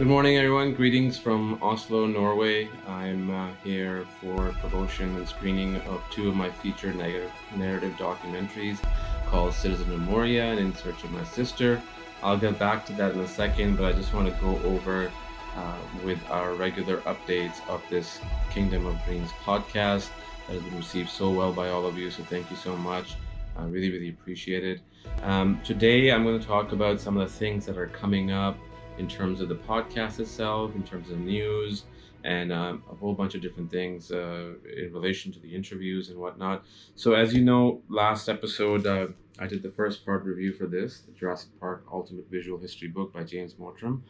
Good morning, everyone. Greetings from Oslo, Norway. I'm uh, here for promotion and screening of two of my feature narrative documentaries called Citizen of Moria and In Search of My Sister. I'll get back to that in a second, but I just want to go over uh, with our regular updates of this Kingdom of Dreams podcast that has been received so well by all of you. So thank you so much. I really, really appreciate it. Um, today, I'm going to talk about some of the things that are coming up in terms of the podcast itself, in terms of news, and um, a whole bunch of different things uh, in relation to the interviews and whatnot. So, as you know, last episode uh, I did the first part review for this, the Jurassic Park Ultimate Visual History book by James Mottram,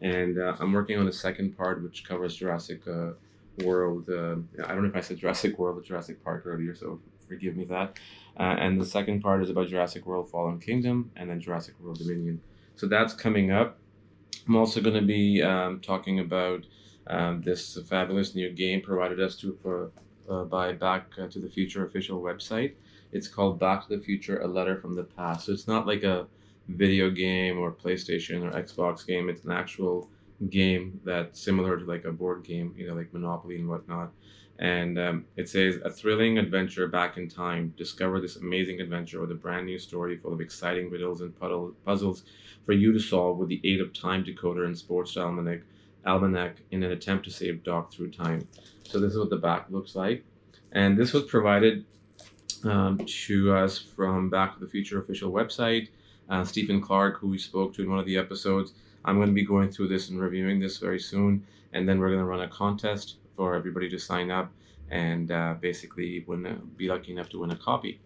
and uh, I'm working on the second part, which covers Jurassic uh, World. Uh, I don't know if I said Jurassic World or Jurassic Park earlier, so forgive me that. Uh, and the second part is about Jurassic World Fallen Kingdom, and then Jurassic World Dominion. So that's coming up. I'm also going to be um, talking about um, this fabulous new game provided us to for, uh, by Back uh, to the Future official website. It's called Back to the Future: A Letter from the Past. So it's not like a video game or PlayStation or Xbox game. It's an actual game that's similar to like a board game, you know, like Monopoly and whatnot. And um, it says a thrilling adventure back in time. Discover this amazing adventure with a brand new story full of exciting riddles and puddle, puzzles for you to solve with the aid of Time Decoder and Sports Almanac, Almanac in an attempt to save Doc through time. So this is what the back looks like. And this was provided um, to us from Back to the Future official website. Uh, Stephen Clark, who we spoke to in one of the episodes, I'm going to be going through this and reviewing this very soon. And then we're going to run a contest for everybody to sign up and uh, basically win a, be lucky enough to win a copy.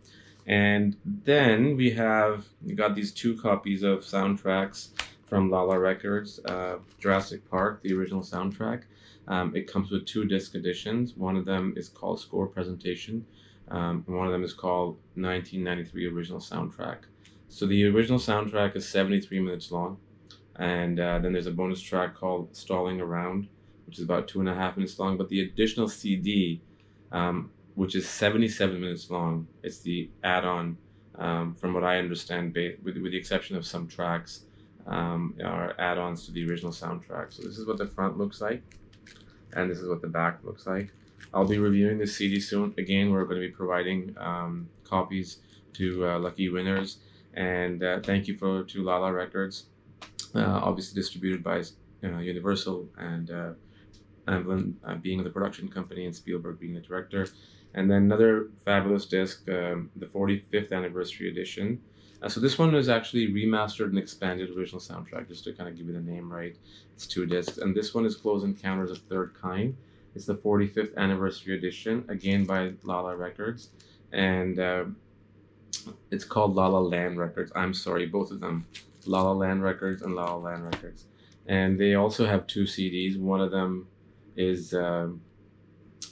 And then we have we got these two copies of soundtracks from Lala Records, uh, Jurassic Park, the original soundtrack. Um, it comes with two disc editions. One of them is called Score Presentation, um, and one of them is called 1993 Original Soundtrack. So the original soundtrack is 73 minutes long, and uh, then there's a bonus track called Stalling Around, which is about two and a half minutes long. But the additional CD um, which is 77 minutes long. It's the add-on, um, from what I understand, with, with the exception of some tracks, um, are add-ons to the original soundtrack. So this is what the front looks like, and this is what the back looks like. I'll be reviewing this CD soon. Again, we're going to be providing um, copies to uh, lucky winners, and uh, thank you for to Lala Records, uh, obviously distributed by uh, Universal and. Amblin uh, being the production company and Spielberg being the director. And then another fabulous disc, um, the 45th anniversary edition. Uh, so this one was actually remastered and expanded original soundtrack, just to kind of give you the name right. It's two discs, and this one is Close Encounters of Third Kind. It's the 45th anniversary edition, again by Lala Records, and uh, it's called Lala Land Records. I'm sorry, both of them, Lala Land Records and Lala Land Records, and they also have two CDs. One of them is um,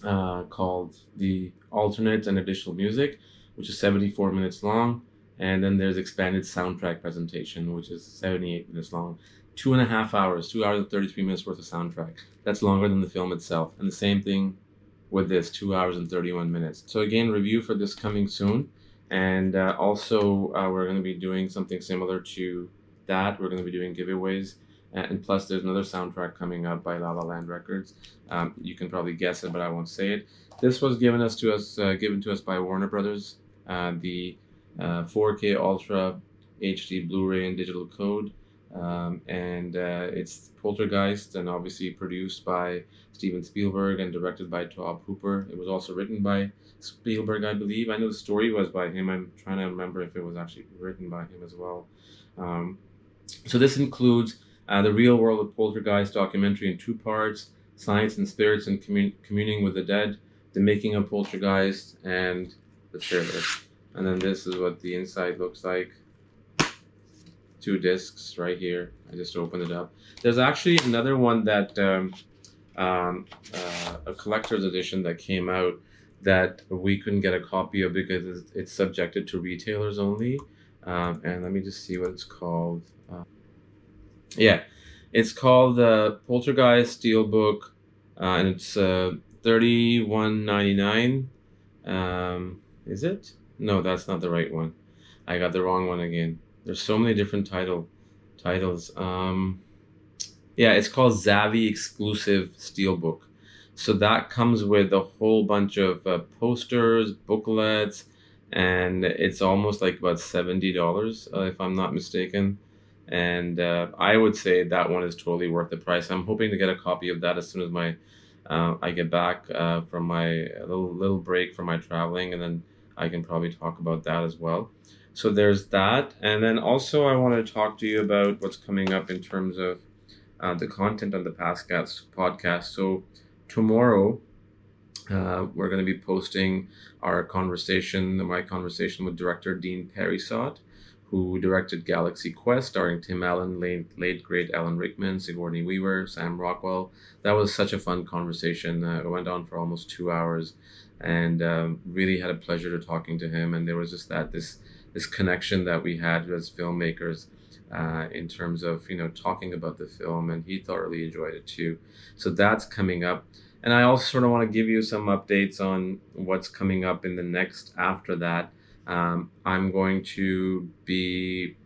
uh, called the alternate and additional music, which is 74 minutes long. And then there's expanded soundtrack presentation, which is 78 minutes long. Two and a half hours, two hours and 33 minutes worth of soundtrack. That's longer than the film itself. And the same thing with this, two hours and 31 minutes. So again, review for this coming soon. And uh, also, uh, we're going to be doing something similar to that. We're going to be doing giveaways and plus there's another soundtrack coming up by La La Land Records. Um, you can probably guess it, but I won't say it. This was given us to us uh, given to us by Warner Brothers. Uh, the uh, 4K Ultra HD Blu-ray and digital code, um, and uh, it's Poltergeist, and obviously produced by Steven Spielberg and directed by Tobe Hooper. It was also written by Spielberg, I believe. I know the story was by him. I'm trying to remember if it was actually written by him as well. Um, so this includes uh, the Real World of Poltergeist documentary in two parts Science and Spirits and commun- Communing with the Dead, The Making of Poltergeist, and the trailer. And then this is what the inside looks like. Two discs right here. I just opened it up. There's actually another one that, um, um, uh, a collector's edition that came out that we couldn't get a copy of because it's subjected to retailers only. Um, and let me just see what it's called. Yeah, it's called the Poltergeist Steelbook, uh, and it's uh, thirty one ninety nine. Um, is it? No, that's not the right one. I got the wrong one again. There's so many different title titles. Um, Yeah, it's called Zavvi Exclusive Steelbook. So that comes with a whole bunch of uh, posters, booklets, and it's almost like about seventy dollars, uh, if I'm not mistaken. And uh, I would say that one is totally worth the price. I'm hoping to get a copy of that as soon as my uh, I get back uh, from my little little break from my traveling, and then I can probably talk about that as well. So there's that, and then also I want to talk to you about what's coming up in terms of uh, the content on the Pastcast podcast. So tomorrow uh, we're going to be posting our conversation, my conversation with director Dean Perry Parisot, who directed Galaxy Quest, starring Tim Allen, late, late great Alan Rickman, Sigourney Weaver, Sam Rockwell. That was such a fun conversation. Uh, it went on for almost two hours, and um, really had a pleasure to talking to him. And there was just that this this connection that we had as filmmakers. Uh, in terms of you know talking about the film, and he thoroughly enjoyed it too. So that's coming up. And I also sort of want to give you some updates on what's coming up in the next after that. Um, I'm going to be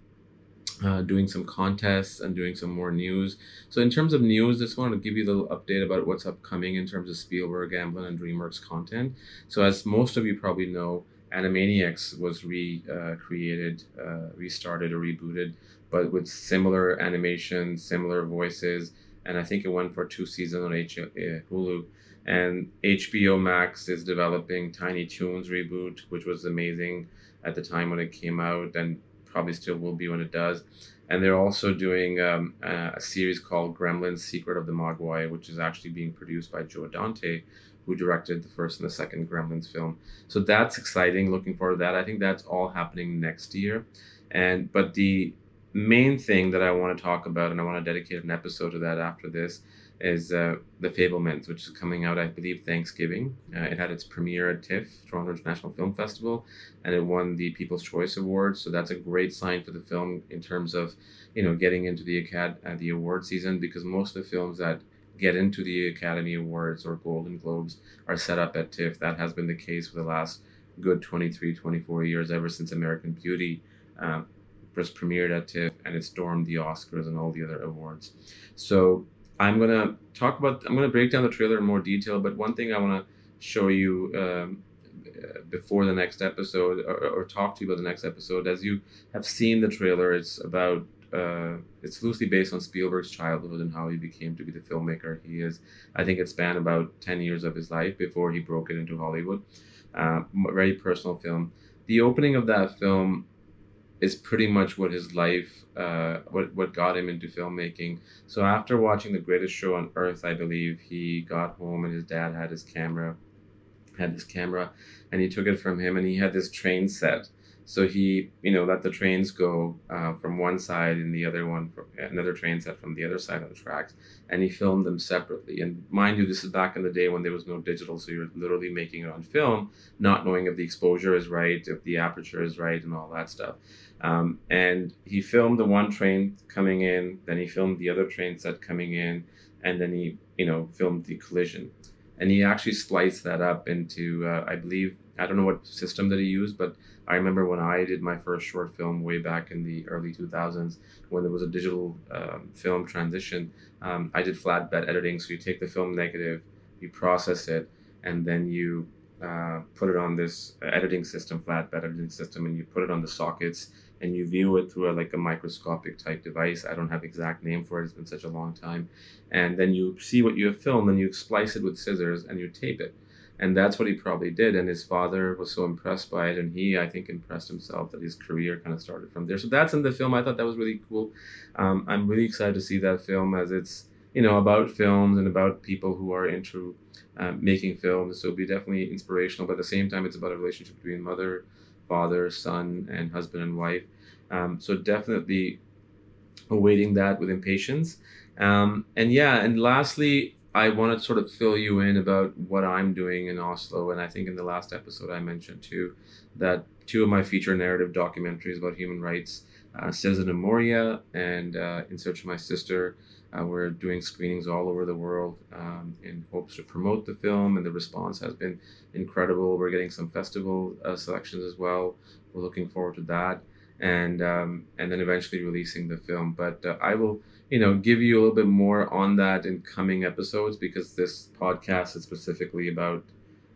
uh, doing some contests and doing some more news. So in terms of news, just wanted to give you a little update about what's upcoming in terms of Spielberg, Amblin, and DreamWorks content. So as most of you probably know, Animaniacs was recreated, uh, uh, restarted, or rebooted, but with similar animation, similar voices, and I think it went for two seasons on H- uh, Hulu. And HBO Max is developing Tiny Toons reboot, which was amazing at the time when it came out, and probably still will be when it does. And they're also doing um, a series called Gremlins: Secret of the Mogwai, which is actually being produced by Joe Dante, who directed the first and the second Gremlins film. So that's exciting. Looking forward to that. I think that's all happening next year. And but the main thing that I want to talk about, and I want to dedicate an episode to that after this, is uh, The Fabelmans, which is coming out, I believe, Thanksgiving. Uh, it had its premiere at TIFF, Toronto International Film Festival, and it won the People's Choice Award. So that's a great sign for the film in terms of, you know, getting into the acad- uh, the award season because most of the films that get into the Academy Awards or Golden Globes are set up at TIFF. That has been the case for the last good 23, 24 years, ever since American Beauty. Um, first premiered at TIFF and it stormed the Oscars and all the other awards. So I'm gonna talk about. I'm gonna break down the trailer in more detail. But one thing I want to show you um, before the next episode, or, or, talk to you about the next episode, as you have seen the trailer, it's about. Uh, it's loosely based on Spielberg's childhood and how he became to be the filmmaker he is. I think it spanned about ten years of his life before he broke it into Hollywood. Uh, very personal film. The opening of that film is pretty much what his life, uh, what what got him into filmmaking. So after watching The Greatest Show on Earth, I believe he got home and his dad had his camera, had his camera, and he took it from him, and he had this train set so he, you know, let the trains go uh, from one side and the other one, from, another train set from the other side of the tracks, and he filmed them separately. And mind you, this is back in the day when there was no digital, so you're literally making it on film, not knowing if the exposure is right, if the aperture is right, and all that stuff. Um, and he filmed the one train coming in, then he filmed the other train set coming in, and then he, you know, filmed the collision. And he actually spliced that up into, uh, I believe, I don't know what system that he used, but I remember when I did my first short film way back in the early 2000s when there was a digital um, film transition. Um, I did flatbed editing, so you take the film negative, you process it, and then you uh, put it on this editing system, flatbed editing system, and you put it on the sockets and you view it through a, like a microscopic type device. I don't have exact name for it. It's been such a long time. And then you see what you have filmed and you splice it with scissors and you tape it and that's what he probably did and his father was so impressed by it and he i think impressed himself that his career kind of started from there. So that's in the film. I thought that was really cool. Um, i'm really excited to see that film as it's you know about films and about people who are into uh, making films. So it'll be definitely inspirational but at the same time it's about a relationship between mother father son and husband and wife. Um, so definitely awaiting that with impatience. Um, and yeah and lastly I want to sort of fill you in about what I'm doing in Oslo. And I think in the last episode, I mentioned too that two of my feature narrative documentaries about human rights, uh, Citizen of Moria and uh, In Search of My Sister, uh, we're doing screenings all over the world um, in hopes to promote the film, and the response has been incredible. We're getting some festival uh, selections as well. We're looking forward to that. and um, and then eventually releasing the film. But uh, I will, you know, give you a little bit more on that in coming episodes because this podcast is specifically about,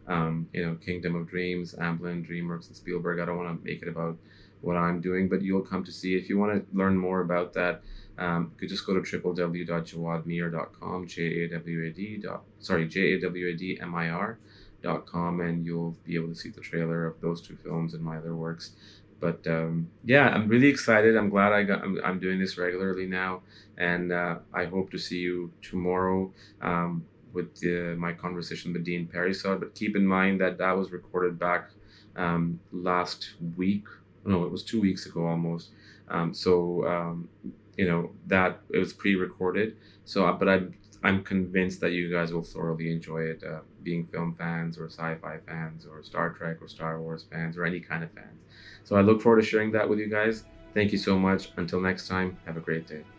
um, you know, Kingdom of Dreams, Amblin, DreamWorks, and Spielberg. I don't want to make it about what I'm doing, but you'll come to see. If you want to learn more about that, um, you could just go to www.jawadmir.com, J A W A D sorry J A W A D M I R com, and you'll be able to see the trailer of those two films and my other works but um, yeah, I'm really excited. I'm glad I got. I'm, I'm doing this regularly now, and uh, I hope to see you tomorrow um, with my conversation with Dean Parisot. But keep in mind that that was recorded back um, last week. No, it was two weeks ago almost. Um, so um, you know that it was pre-recorded. So, uh, but I'm I'm convinced that you guys will thoroughly enjoy it. Uh, being film fans or sci-fi fans or Star Trek or Star Wars fans or any kind of fans. So I look forward to sharing that with you guys. Thank you so much. Until next time, have a great day.